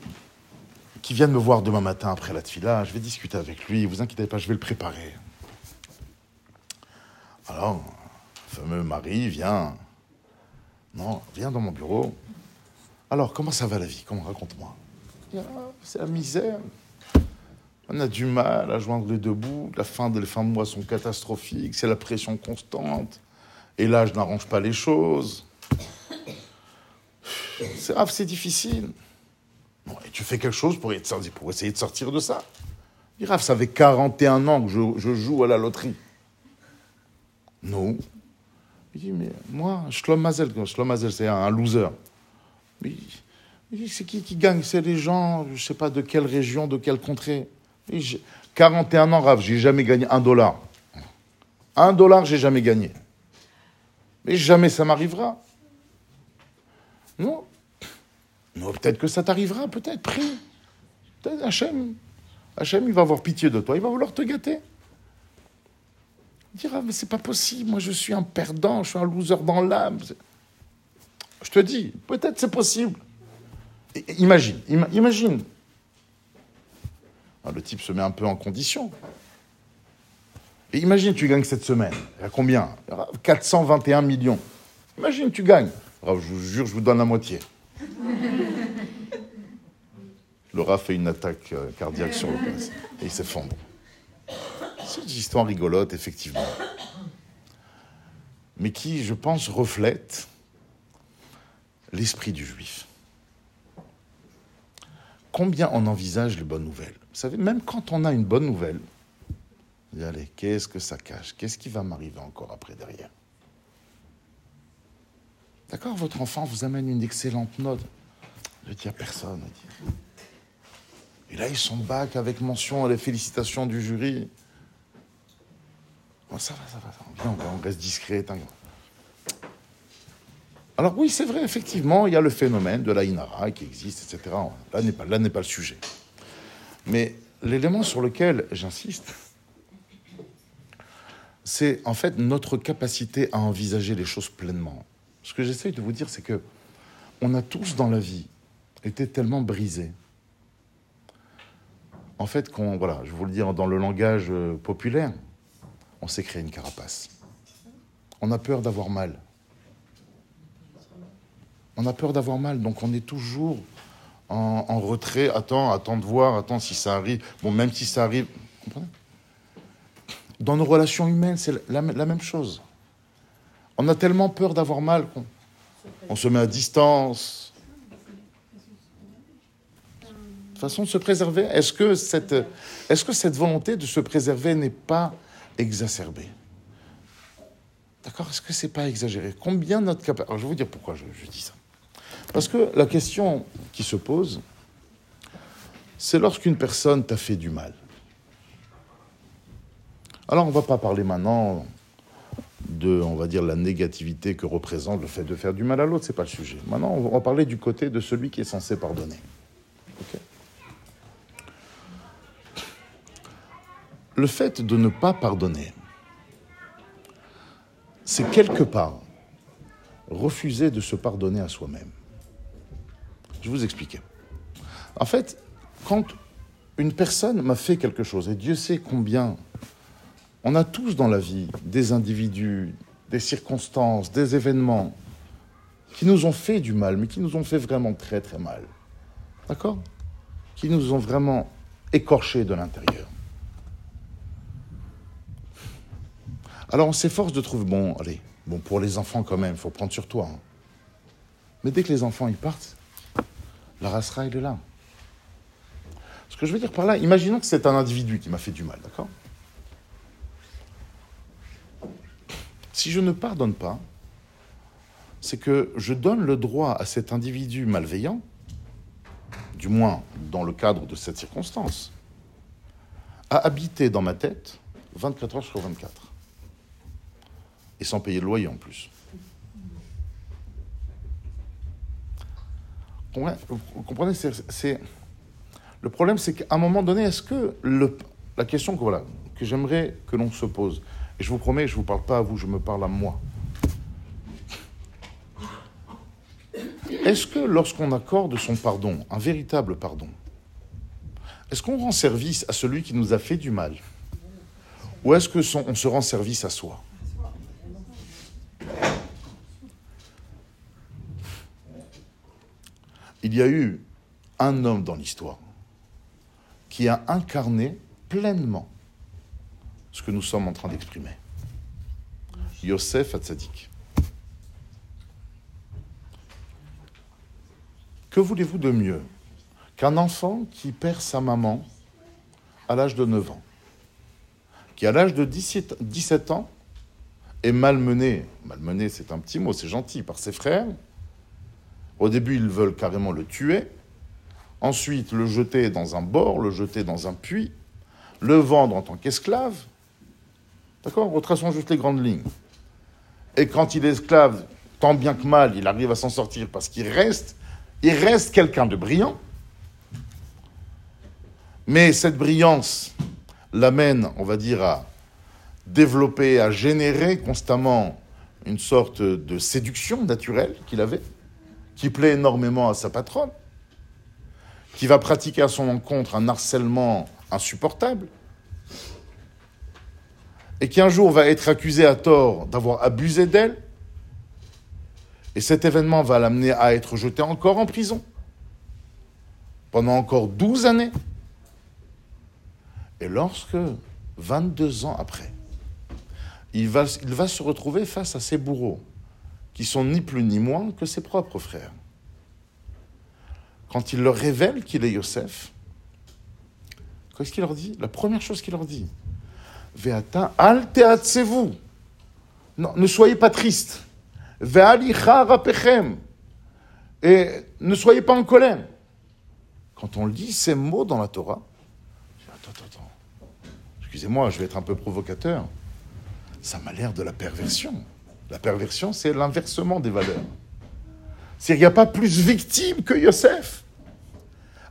qui vienne me voir demain matin après la tfila. Je vais discuter avec lui. Vous inquiétez pas, je vais le préparer. Alors, fameux mari vient. Non, viens dans mon bureau. Alors, comment ça va la vie? Comment? Raconte-moi ah, C'est la misère. On a du mal à joindre les deux bouts. La fin de, les fins de mois sont catastrophiques. C'est la pression constante. Et là, je n'arrange pas les choses. C'est grave, c'est difficile. et tu fais quelque chose pour, pour essayer de sortir de ça? Grave, ça fait 41 ans que je, je joue à la loterie. Non. Il dit, mais moi, Shlom Mazel, Shlom Mazel, c'est un, loser. Mais, c'est qui qui gagne? C'est les gens, je ne sais pas de quelle région, de quelle contrée. 41 ans, Rav, j'ai jamais gagné un dollar. Un dollar, j'ai jamais gagné. Mais jamais ça m'arrivera. Non. Non, peut-être que ça t'arrivera, peut-être, prie. Peut-être il va avoir pitié de toi, il va vouloir te gâter. Il dira, mais c'est pas possible, moi je suis un perdant, je suis un loser dans l'âme. Je te dis, peut-être c'est possible. Imagine, imagine. Ah, le type se met un peu en condition. Et imagine, tu gagnes cette semaine. Il y a combien? 421 millions. Imagine, tu gagnes. je vous jure, je vous donne la moitié. Laura fait une attaque euh, cardiaque sur le place et il s'effondre. C'est une histoire rigolote, effectivement. Mais qui, je pense, reflète l'esprit du juif. Combien on envisage les bonnes nouvelles? Vous savez, même quand on a une bonne nouvelle, allez, qu'est-ce que ça cache? Qu'est-ce qui va m'arriver encore après derrière? D'accord, votre enfant vous amène une excellente note. Je dis à personne. Et là, ils sont bac avec mention les félicitations du jury. ça va, ça va, ça on reste discret. Alors oui, c'est vrai, effectivement, il y a le phénomène de la Inara qui existe, etc. Là n'est pas, là n'est pas le sujet. Mais l'élément sur lequel j'insiste, c'est en fait notre capacité à envisager les choses pleinement. Ce que j'essaye de vous dire, c'est que on a tous dans la vie été tellement brisés. En fait, voilà, je vous le dis dans le langage euh, populaire, on s'est créé une carapace. On a peur d'avoir mal. On a peur d'avoir mal, donc on est toujours en, retrait. Attends, attends de voir, attends si ça arrive. Bon, même si ça arrive, comprenez? Dans nos relations humaines, c'est la, même chose. On a tellement peur d'avoir mal qu'on on se met à distance. Façon de se préserver. Est-ce que cette, est-ce que cette volonté de se préserver n'est pas exacerbée? D'accord? Est-ce que c'est pas exagéré? Combien notre capacité. je vais vous dire pourquoi je dis ça. Parce que la question qui se pose, c'est lorsqu'une personne t'a fait du mal. Alors, on ne va pas parler maintenant de, on va dire, la négativité que représente le fait de faire du mal à l'autre, c'est pas le sujet. Maintenant, on va parler du côté de celui qui est censé pardonner. le fait de ne pas pardonner, c'est quelque part refuser de se pardonner à soi-même. Je vous expliquer. En fait, quand une personne m'a fait quelque chose, et Dieu sait combien on a tous dans la vie des individus, des circonstances, des événements qui nous ont fait du mal, mais qui nous ont fait vraiment très très mal. D'accord? Qui nous ont vraiment écorchés de l'intérieur. Alors on s'efforce de trouver, bon, allez, bon, pour les enfants quand même, il faut prendre sur toi. Hein. Mais dès que les enfants ils partent, la racera, il est là. Ce que je veux dire par là, imaginons que c'est un individu qui m'a fait du mal, d'accord? Si je ne pardonne pas, c'est que je donne le droit à cet individu malveillant, du moins dans le cadre de cette circonstance, à habiter dans ma tête 24 heures sur 24. Et sans payer le loyer en plus. Vous comprenez c'est, Le problème, c'est qu'à un moment donné, est-ce que le, la question que, voilà, que j'aimerais que l'on se pose, et je vous promets, je ne vous parle pas à vous, je me parle à moi. Est-ce que lorsqu'on accorde son pardon, un véritable pardon, est-ce qu'on rend service à celui qui nous a fait du mal? Ou est-ce qu'on se rend service à soi? Il y a eu un homme dans l'histoire qui a incarné pleinement ce que nous sommes en train d'exprimer. Yosef Hatzadik. Que voulez-vous de mieux qu'un enfant qui perd sa maman à l'âge de 9 ans, qui à l'âge de 17, ans est malmené, malmené c'est un petit mot, c'est gentil, par ses frères. Au début, ils veulent carrément le tuer. Ensuite, le jeter dans un bord, le jeter dans un puits, le vendre en tant qu'esclave. D'accord? Retraçons juste les grandes lignes. Et quand il est esclave, tant bien que mal, il arrive à s'en sortir parce qu'il reste, il reste quelqu'un de brillant. Mais cette brillance l'amène, on va dire, à développer, à générer constamment une sorte de séduction naturelle qu'il avait, qui plaît énormément à sa patronne, qui va pratiquer à son encontre un harcèlement insupportable, et qui un jour va être accusé à tort d'avoir abusé d'elle, et cet événement va l'amener à être jeté encore en prison pendant encore 12 années. Et lorsque, 22 ans après, il va, il va se retrouver face à ses bourreaux, qui sont ni plus ni moins que ses propres frères. Quand il leur révèle qu'il est Yosef, qu'est-ce qu'il leur dit? La première chose qu'il leur dit, Veata vous ne soyez pas tristes. Et ne soyez pas en colère. Quand on lit ces mots dans la Torah, attends, attends, attends. Excusez-moi, je vais être un peu provocateur. Ça m'a l'air de la perversion. La perversion, c'est l'inversement des valeurs. Qu'il n'y a pas plus victime que Yosef.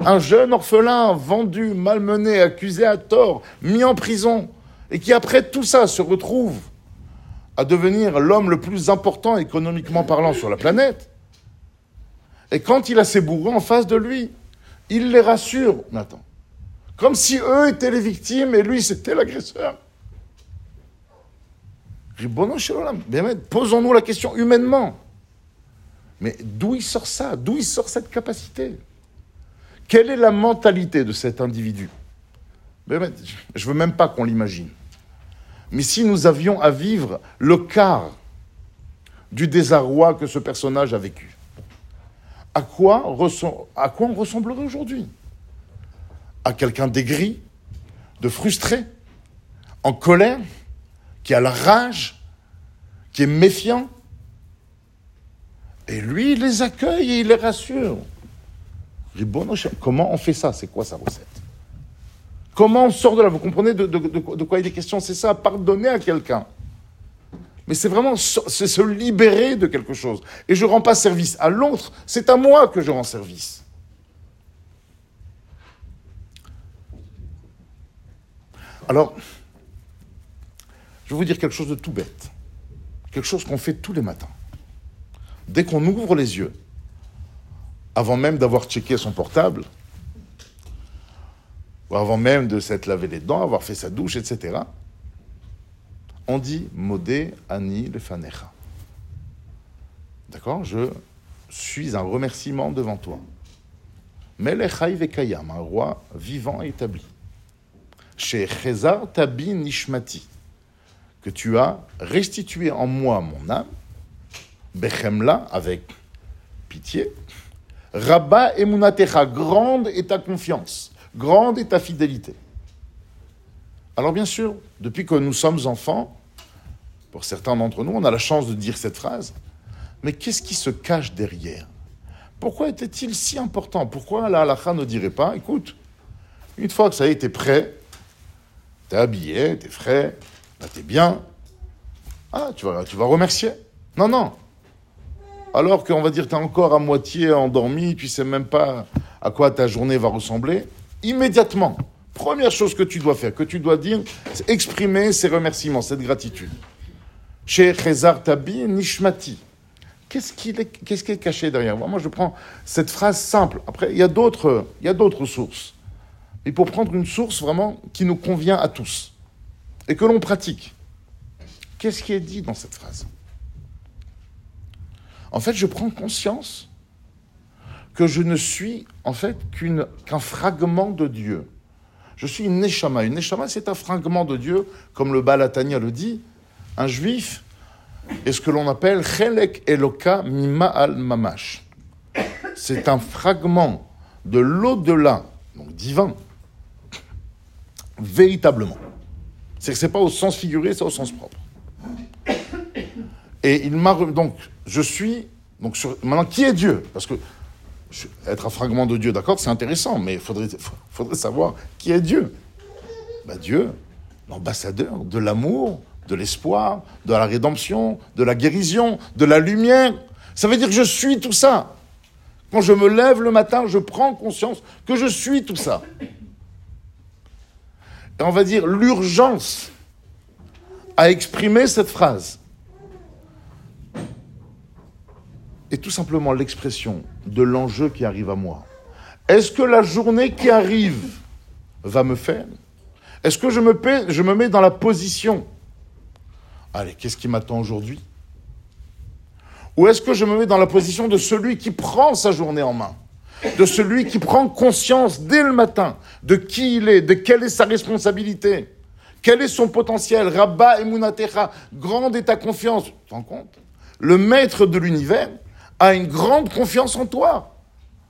Un jeune orphelin vendu, malmené, accusé à tort, mis en prison, et qui après tout ça se retrouve à devenir l'homme le plus important économiquement parlant sur la planète. Et quand il a ses bourreaux en face de lui, il les rassure. Nathan. Comme si eux étaient les victimes et lui c'était l'agresseur. Posons-nous la question humainement. Mais d'où il sort ça? D'où il sort cette capacité? Quelle est la mentalité de cet individu? Je ne veux même pas qu'on l'imagine. Mais si nous avions à vivre le quart du désarroi que ce personnage a vécu, à quoi, à quoi on ressemblerait aujourd'hui? À quelqu'un d'aigri, de frustré, en colère, qui a la rage, qui est méfiant. Et lui, il les accueille et il les rassure. Comment on fait ça? C'est quoi sa recette? Comment on sort de là? Vous comprenez de, quoi il est question? C'est ça, pardonner à quelqu'un. Mais c'est vraiment se libérer de quelque chose. Et je ne rends pas service à l'autre, c'est à moi que je rends service. Alors, je vais vous dire quelque chose de tout bête. Quelque chose qu'on fait tous les matins. Dès qu'on ouvre les yeux, avant même d'avoir checké son portable, ou avant même de s'être lavé les dents, avoir fait sa douche, etc., on dit Modé Ani Lefanecha. D'accord? Je suis un remerciement devant toi. Melechai Vekayam, un roi vivant et établi. Chez Chezar Tabi Nishmati, que tu as restitué en moi mon âme, Bechemla, avec pitié, Rabba Emunatecha, grande est ta confiance. Grande est ta fidélité. Alors bien sûr, depuis que nous sommes enfants, pour certains d'entre nous, on a la chance de dire cette phrase, mais qu'est-ce qui se cache derrière? Pourquoi était-il si important? Pourquoi la halakha ne dirait pas, écoute, une fois que ça a été prêt, t'es habillé, t'es frais, t'es bien, ah, tu vas, remercier. Non, non. Alors qu'on va dire, t'es encore à moitié endormi, tu sais même pas à quoi ta journée va ressembler, immédiatement, première chose que tu dois faire, que tu dois dire, c'est exprimer ces remerciements, cette gratitude. Chez Chezar Tabi Nishmati. Qu'est-ce qui est, caché derrière moi? Je prends cette phrase simple. Après, il y a d'autres, il y a d'autres sources. Il faut prendre une source vraiment qui nous convient à tous et que l'on pratique. Qu'est-ce qui est dit dans cette phrase? En fait, je prends conscience que je ne suis en fait qu'un fragment de Dieu. Je suis une neshama. Une neshama, c'est un fragment de Dieu, comme le Balatania le dit. Un juif est ce que l'on appelle chelek eloka al mamash. C'est un fragment de l'au-delà, donc divin, véritablement. C'est que ce n'est pas au sens figuré, c'est au sens propre. Et il m'a. Donc, je suis. Donc, maintenant, qui est Dieu? Parce que être un fragment de Dieu, d'accord, c'est intéressant, mais il faudrait, faudrait savoir qui est Dieu. Ben, Dieu, l'ambassadeur de l'amour, de l'espoir, de la rédemption, de la guérison, de la lumière. Ça veut dire que je suis tout ça. Quand je me lève le matin, je prends conscience que je suis tout ça. Et on va dire l'urgence à exprimer cette phrase. Est tout simplement l'expression de l'enjeu qui arrive à moi. Est-ce que la journée qui arrive va me faire? Est-ce que je me, je me mets dans la position? Allez, qu'est-ce qui m'attend aujourd'hui? Ou est-ce que je me mets dans la position de celui qui prend sa journée en main? De celui qui prend conscience dès le matin de qui il est, de quelle est sa responsabilité Quel est son potentiel Rabba et grande est ta confiance. Tu te rends compte? Le maître de l'univers a une grande confiance en toi.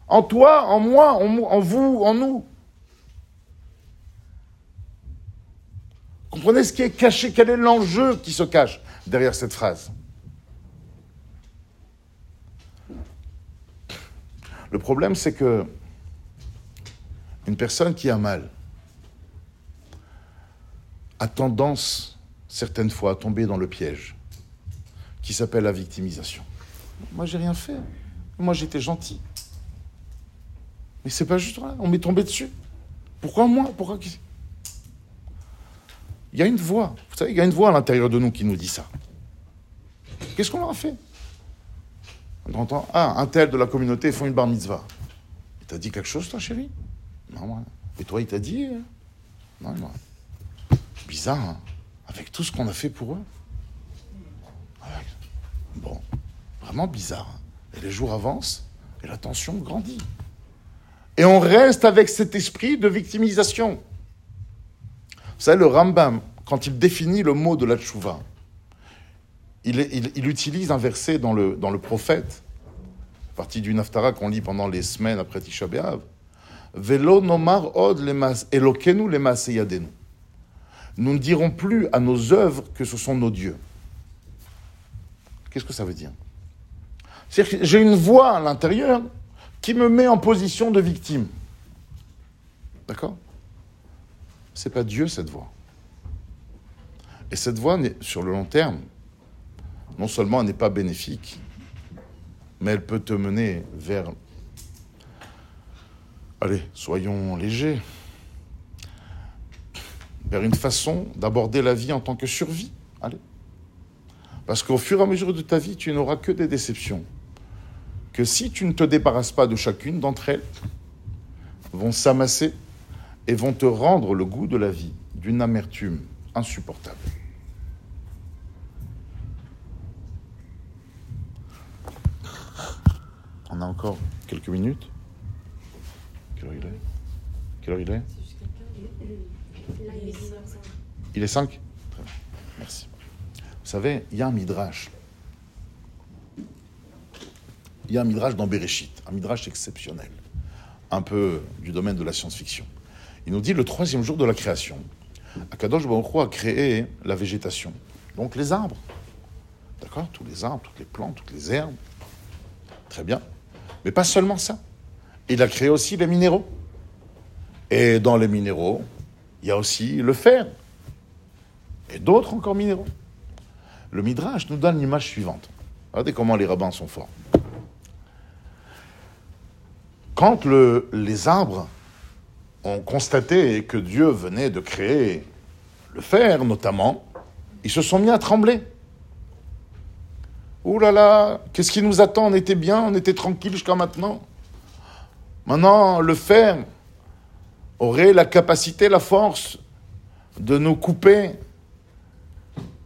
En toi, en moi, en vous, en nous. Comprenez ce qui est caché, quel est l'enjeu qui se cache derrière cette phrase? Le problème, c'est que une personne qui a mal a tendance, certaines fois, à tomber dans le piège qui s'appelle la victimisation. Moi, j'ai rien fait. Moi, j'étais gentil. Mais c'est pas juste là. On m'est tombé dessus. Pourquoi moi? Pourquoi il y a une voix. Vous savez, il y a une voix à l'intérieur de nous qui nous dit ça. Qu'est-ce qu'on leur a fait? On entend, ah, un tel de la communauté font une bar mitzvah. Il t'a dit quelque chose, toi, chérie? Non, moi. Et toi, il t'a dit euh? Non, moi. Bizarre, hein Avec tout ce qu'on a fait pour eux. Bon, vraiment bizarre. Et les jours avancent et la tension grandit. Et on reste avec cet esprit de victimisation. Vous savez, le Rambam, quand il définit le mot de la tchouva, il, utilise un verset dans le, dans le prophète, partie du Naftara qu'on lit pendant les semaines après Tisha B'Av. Nomar od elokenu. Nous ne dirons plus à nos œuvres que ce sont nos dieux. Qu'est-ce que ça veut dire? C'est-à-dire que j'ai une voix à l'intérieur qui me met en position de victime. D'accord? C'est pas Dieu cette voie. Et cette voie, sur le long terme, non seulement elle n'est pas bénéfique, mais elle peut te mener vers, allez, soyons légers, vers une façon d'aborder la vie en tant que survie. Allez. Parce qu'au fur et à mesure de ta vie, tu n'auras que des déceptions. Que si tu ne te débarrasses pas de chacune d'entre elles, vont s'amasser et vont te rendre le goût de la vie d'une amertume insupportable. On a encore quelques minutes. Quelle heure il est? Quelle heure il est? Il est 5 Merci. Vous savez, il y a un midrash. Il y a un midrash dans Bereshit, un midrash exceptionnel, un peu du domaine de la science-fiction. Il nous dit le troisième jour de la création. Akadosh Baruch a créé la végétation, donc les arbres. D'accord? Tous les arbres, toutes les plantes, toutes les herbes. Très bien. Mais pas seulement ça. Il a créé aussi les minéraux. Et dans les minéraux, il y a aussi le fer. Et d'autres encore minéraux. Le Midrash nous donne l'image suivante. Regardez comment les rabbins sont forts. Quand le, les arbres ont constaté que Dieu venait de créer le fer, notamment, ils se sont mis à trembler. Ouh là là, qu'est-ce qui nous attend? On était bien, on était tranquille jusqu'à maintenant. Maintenant, le fer aurait la capacité, la force de nous couper,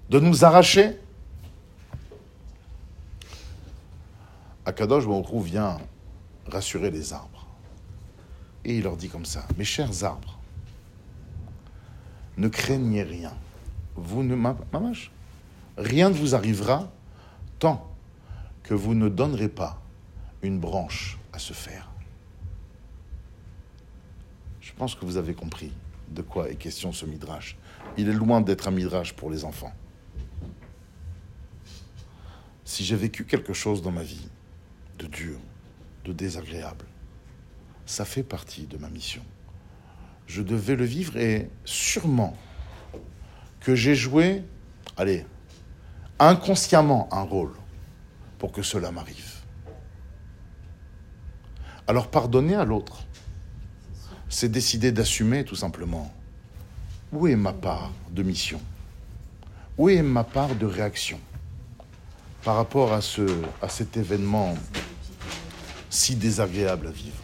de nous arracher. Akadosh Baruch vient rassurer les arbres. Et il leur dit comme ça, mes chers arbres, ne craignez rien. Vous ne, mamache, rien ne vous arrivera tant que vous ne donnerez pas une branche à se faire. Je pense que vous avez compris de quoi est question ce midrash. Il est loin d'être un midrash pour les enfants. si j'ai vécu quelque chose dans ma vie de dur, de désagréable, ça fait partie de ma mission. Je devais le vivre et sûrement que j'ai joué, allez, inconsciemment un rôle pour que cela m'arrive. Alors pardonner à l'autre, c'est décider d'assumer tout simplement où est ma part de mission? Où est ma part de réaction par rapport à, ce, à cet événement si désagréable à vivre?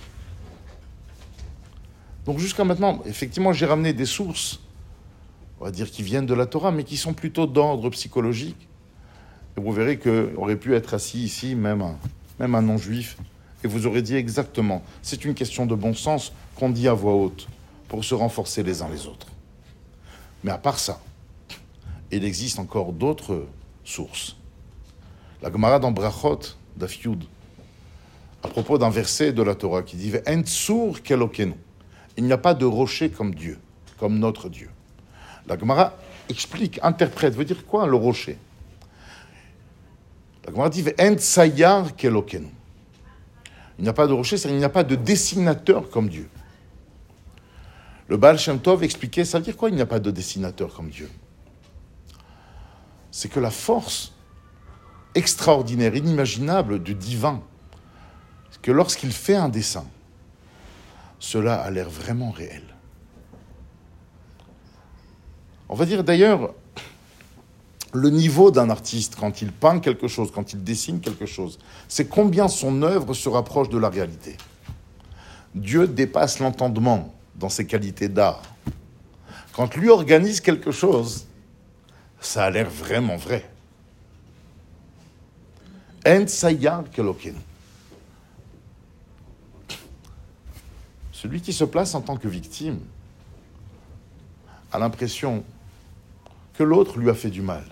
Donc jusqu'à maintenant, effectivement, j'ai ramené des sources, on va dire, qui viennent de la Torah, mais qui sont plutôt d'ordre psychologique. Et vous verrez qu'on aurait pu être assis ici, même un, même un non-juif, et vous aurez dit exactement, c'est une question de bon sens qu'on dit à voix haute pour se renforcer les uns les autres. Mais à part ça, il existe encore d'autres sources. La Gemara dans Brachot d'Afyud, à propos d'un verset de la Torah qui dit kelokenu. Il n'y a pas de rocher comme Dieu, comme notre Dieu. La Gemara explique, interprète, veut dire quoi le rocher? La Gemara dit. Il n'y a pas de rocher, il n'y a pas de dessinateur comme Dieu. Le Baal Shem Tov expliquait, ça veut dire quoi il n'y a pas de dessinateur comme Dieu? C'est que la force extraordinaire, inimaginable du divin, que lorsqu'il fait un dessin, cela a l'air vraiment réel. On va dire d'ailleurs, le niveau d'un artiste quand il peint quelque chose, quand il dessine quelque chose, c'est combien son œuvre se rapproche de la réalité. Dieu dépasse l'entendement dans ses qualités d'art. Quand lui organise quelque chose, ça a l'air vraiment vrai. Celui qui se place en tant que victime a l'impression que l'autre lui a fait du mal.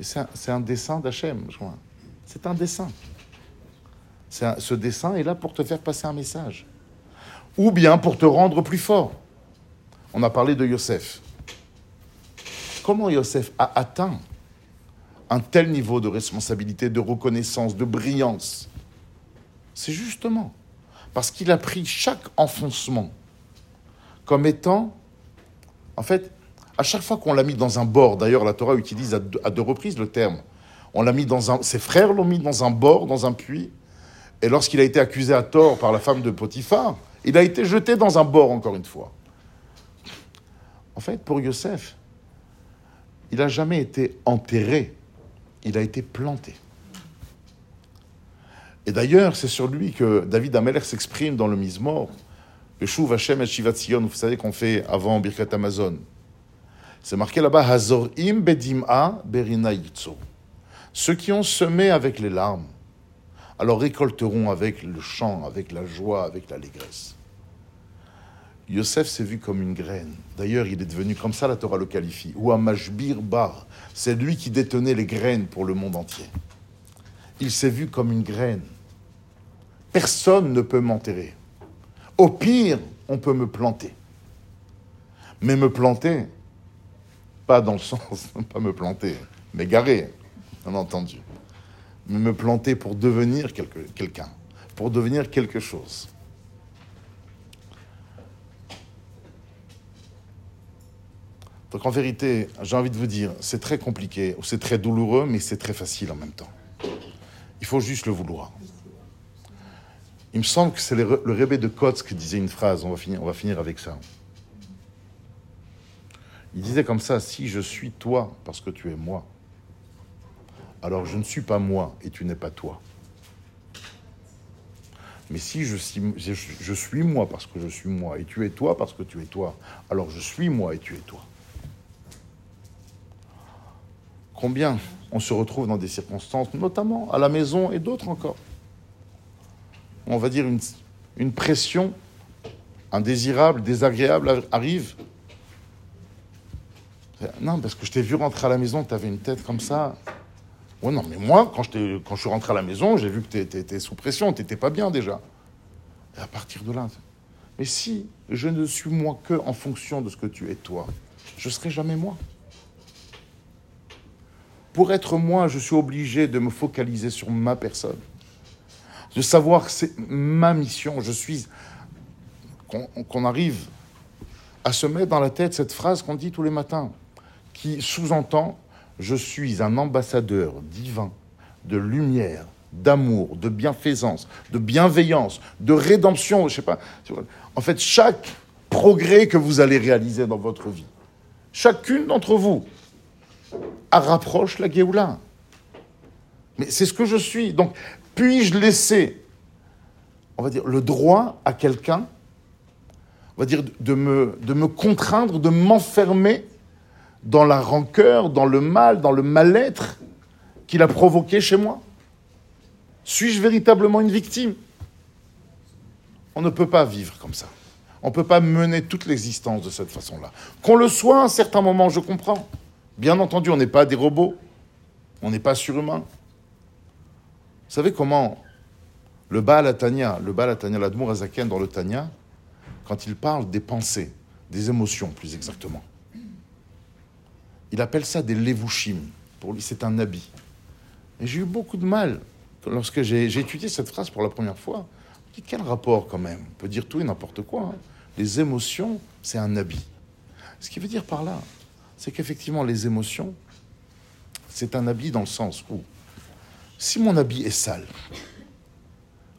C'est un, dessin d'Hachem, je crois. C'est un dessin. ce dessin est là pour te faire passer un message ou bien pour te rendre plus fort. On a parlé de Yosef. Comment Yosef a atteint un tel niveau de responsabilité, de reconnaissance, de brillance? C'est justement parce qu'il a pris chaque enfoncement comme étant, en fait, à chaque fois qu'on l'a mis dans un bord, d'ailleurs la Torah utilise à deux, reprises le terme, on l'a mis dans un, ses frères l'ont mis dans un bord, dans un puits, et lorsqu'il a été accusé à tort par la femme de Potiphar, il a été jeté dans un bord, encore une fois. En fait, pour Yosef, il n'a jamais été enterré, il a été planté. Et d'ailleurs, c'est sur lui que David Ameler s'exprime dans le Mizmor, le Shuv Hashem et Shivat vous savez qu'on fait avant Birkat Amazon. C'est marqué là-bas, Hazorim bedim'a berina Ceux qui ont semé avec les larmes, alors récolteront avec le chant, avec la joie, avec l'allégresse. Yosef s'est vu comme une graine. D'ailleurs, il est devenu comme ça, la Torah le qualifie. Ou un Mashbir Bar. C'est lui qui détenait les graines pour le monde entier. Il s'est vu comme une graine. Personne ne peut m'enterrer. Au pire, on peut me planter. Mais me planter, pas dans le sens, pas me planter, m'égarer, bien entendu. Mais me planter pour devenir quelqu'un, pour devenir quelque chose. Donc en vérité, j'ai envie de vous dire, c'est très compliqué, c'est très douloureux, mais c'est très facile en même temps. Il faut juste le vouloir. Il me semble que c'est le, rébé de Kotz qui disait une phrase, on va, finir, on va finir avec ça. Il disait comme ça, si je suis toi parce que tu es moi, alors je ne suis pas moi et tu n'es pas toi. Mais si je suis, je suis moi parce que je suis moi et tu es toi parce que tu es toi, alors je suis moi et tu es toi. Combien on se retrouve dans des circonstances, notamment à la maison et d'autres encore. On va dire une, pression indésirable, désagréable arrive. Non, parce que je t'ai vu rentrer à la maison, tu avais une tête comme ça. Ouais, non, mais moi, quand je, suis rentré à la maison, j'ai vu que tu étais sous pression, tu n'étais pas bien déjà. Et à partir de là, mais si je ne suis moi que en fonction de ce que tu es toi, je serai jamais moi. Pour être moi, je suis obligé de me focaliser sur ma personne, de savoir que c'est ma mission. Je suis. Qu'on arrive à se mettre dans la tête cette phrase qu'on dit tous les matins, qui sous-entend Je suis un ambassadeur divin de lumière, d'amour, de bienfaisance, de bienveillance, de rédemption, je sais pas. En fait, chaque progrès que vous allez réaliser dans votre vie, chacune d'entre vous, rapproche la Géoula. Mais c'est ce que je suis. Donc, puis-je laisser, on va dire, le droit à quelqu'un, on va dire, me, de me contraindre, de m'enfermer dans la rancœur, dans le mal, dans le mal-être qu'il a provoqué chez moi Suis-je véritablement une victime? On ne peut pas vivre comme ça. On ne peut pas mener toute l'existence de cette façon-là. Qu'on le soit à un certain moment, je comprends. Bien entendu, on n'est pas des robots, on n'est pas surhumains. Vous savez comment le Baal le Baal Tanya, l'Admour Azaken dans le Tanya, quand il parle des pensées, des émotions plus exactement, il appelle ça des levushim. Pour lui, c'est un habit. Et j'ai eu beaucoup de mal lorsque j'ai étudié cette phrase pour la première fois. Je quel rapport quand même? On peut dire tout et n'importe quoi. Hein. Les émotions, c'est un habit. Ce qui veut dire par là, c'est qu'effectivement, les émotions, c'est un habit dans le sens où, si mon habit est sale,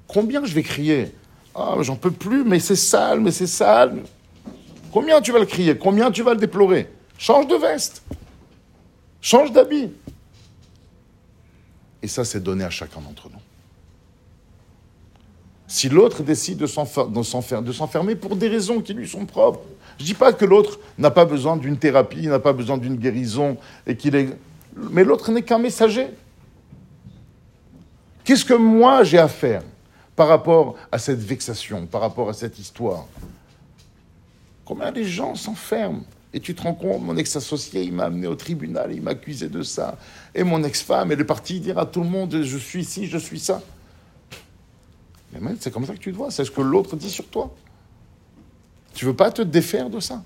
combien je vais crier? Ah, j'en peux plus, mais c'est sale, mais c'est sale. Combien tu vas le crier? Combien tu vas le déplorer? Change de veste. Change d'habit. Et ça, c'est donné à chacun d'entre nous. Si l'autre décide de s'enfermer pour des raisons qui lui sont propres, je ne dis pas que l'autre n'a pas besoin d'une thérapie, n'a pas besoin d'une guérison, et qu'il est... mais l'autre n'est qu'un messager. Qu'est-ce que moi j'ai à faire par rapport à cette vexation, par rapport à cette histoire? Combien les gens s'enferment? Et tu te rends compte, mon ex-associé, il m'a amené au tribunal, il m'a accusé de ça. Et mon ex-femme, elle est partie dire à tout le monde, je suis ci, je suis ça. Mais c'est comme ça que tu te vois, c'est ce que l'autre dit sur toi. Tu veux pas te défaire de ça?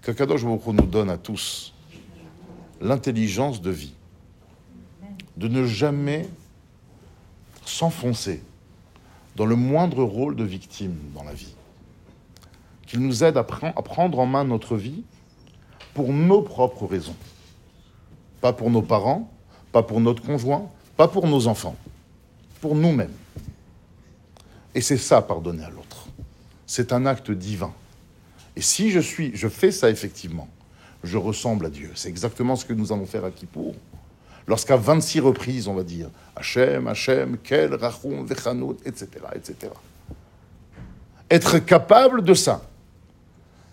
Que Kadosh nous donne à tous? L'intelligence de vie, de ne jamais s'enfoncer dans le moindre rôle de victime dans la vie. Qu'il nous aide à, prendre en main notre vie pour nos propres raisons. Pas pour nos parents, pas pour notre conjoint, pas pour nos enfants, pour nous-mêmes. Et c'est ça, pardonner à l'autre. C'est un acte divin. Et si je suis, je fais ça effectivement, je ressemble à Dieu. C'est exactement ce que nous allons faire à Kippour. Lorsqu'à 26 reprises, on va dire Hachem, Hachem, Kel, Rachum, Vechanut, etc., etc. Être capable de ça,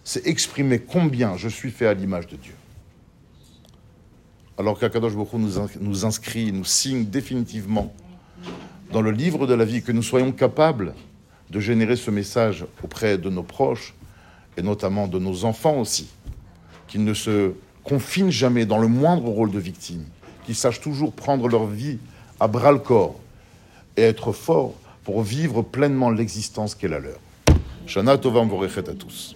c'est exprimer combien je suis fait à l'image de Dieu. Alors qu'Akadosh nous, nous inscrit, nous signe définitivement dans le livre de la vie, que nous soyons capables de générer ce message auprès de nos proches, et notamment de nos enfants aussi, qu'ils ne se confinent jamais dans le moindre rôle de victime, qu'ils sachent toujours prendre leur vie à bras le corps et être forts pour vivre pleinement l'existence qu'est la leur. Shana Tova à tous.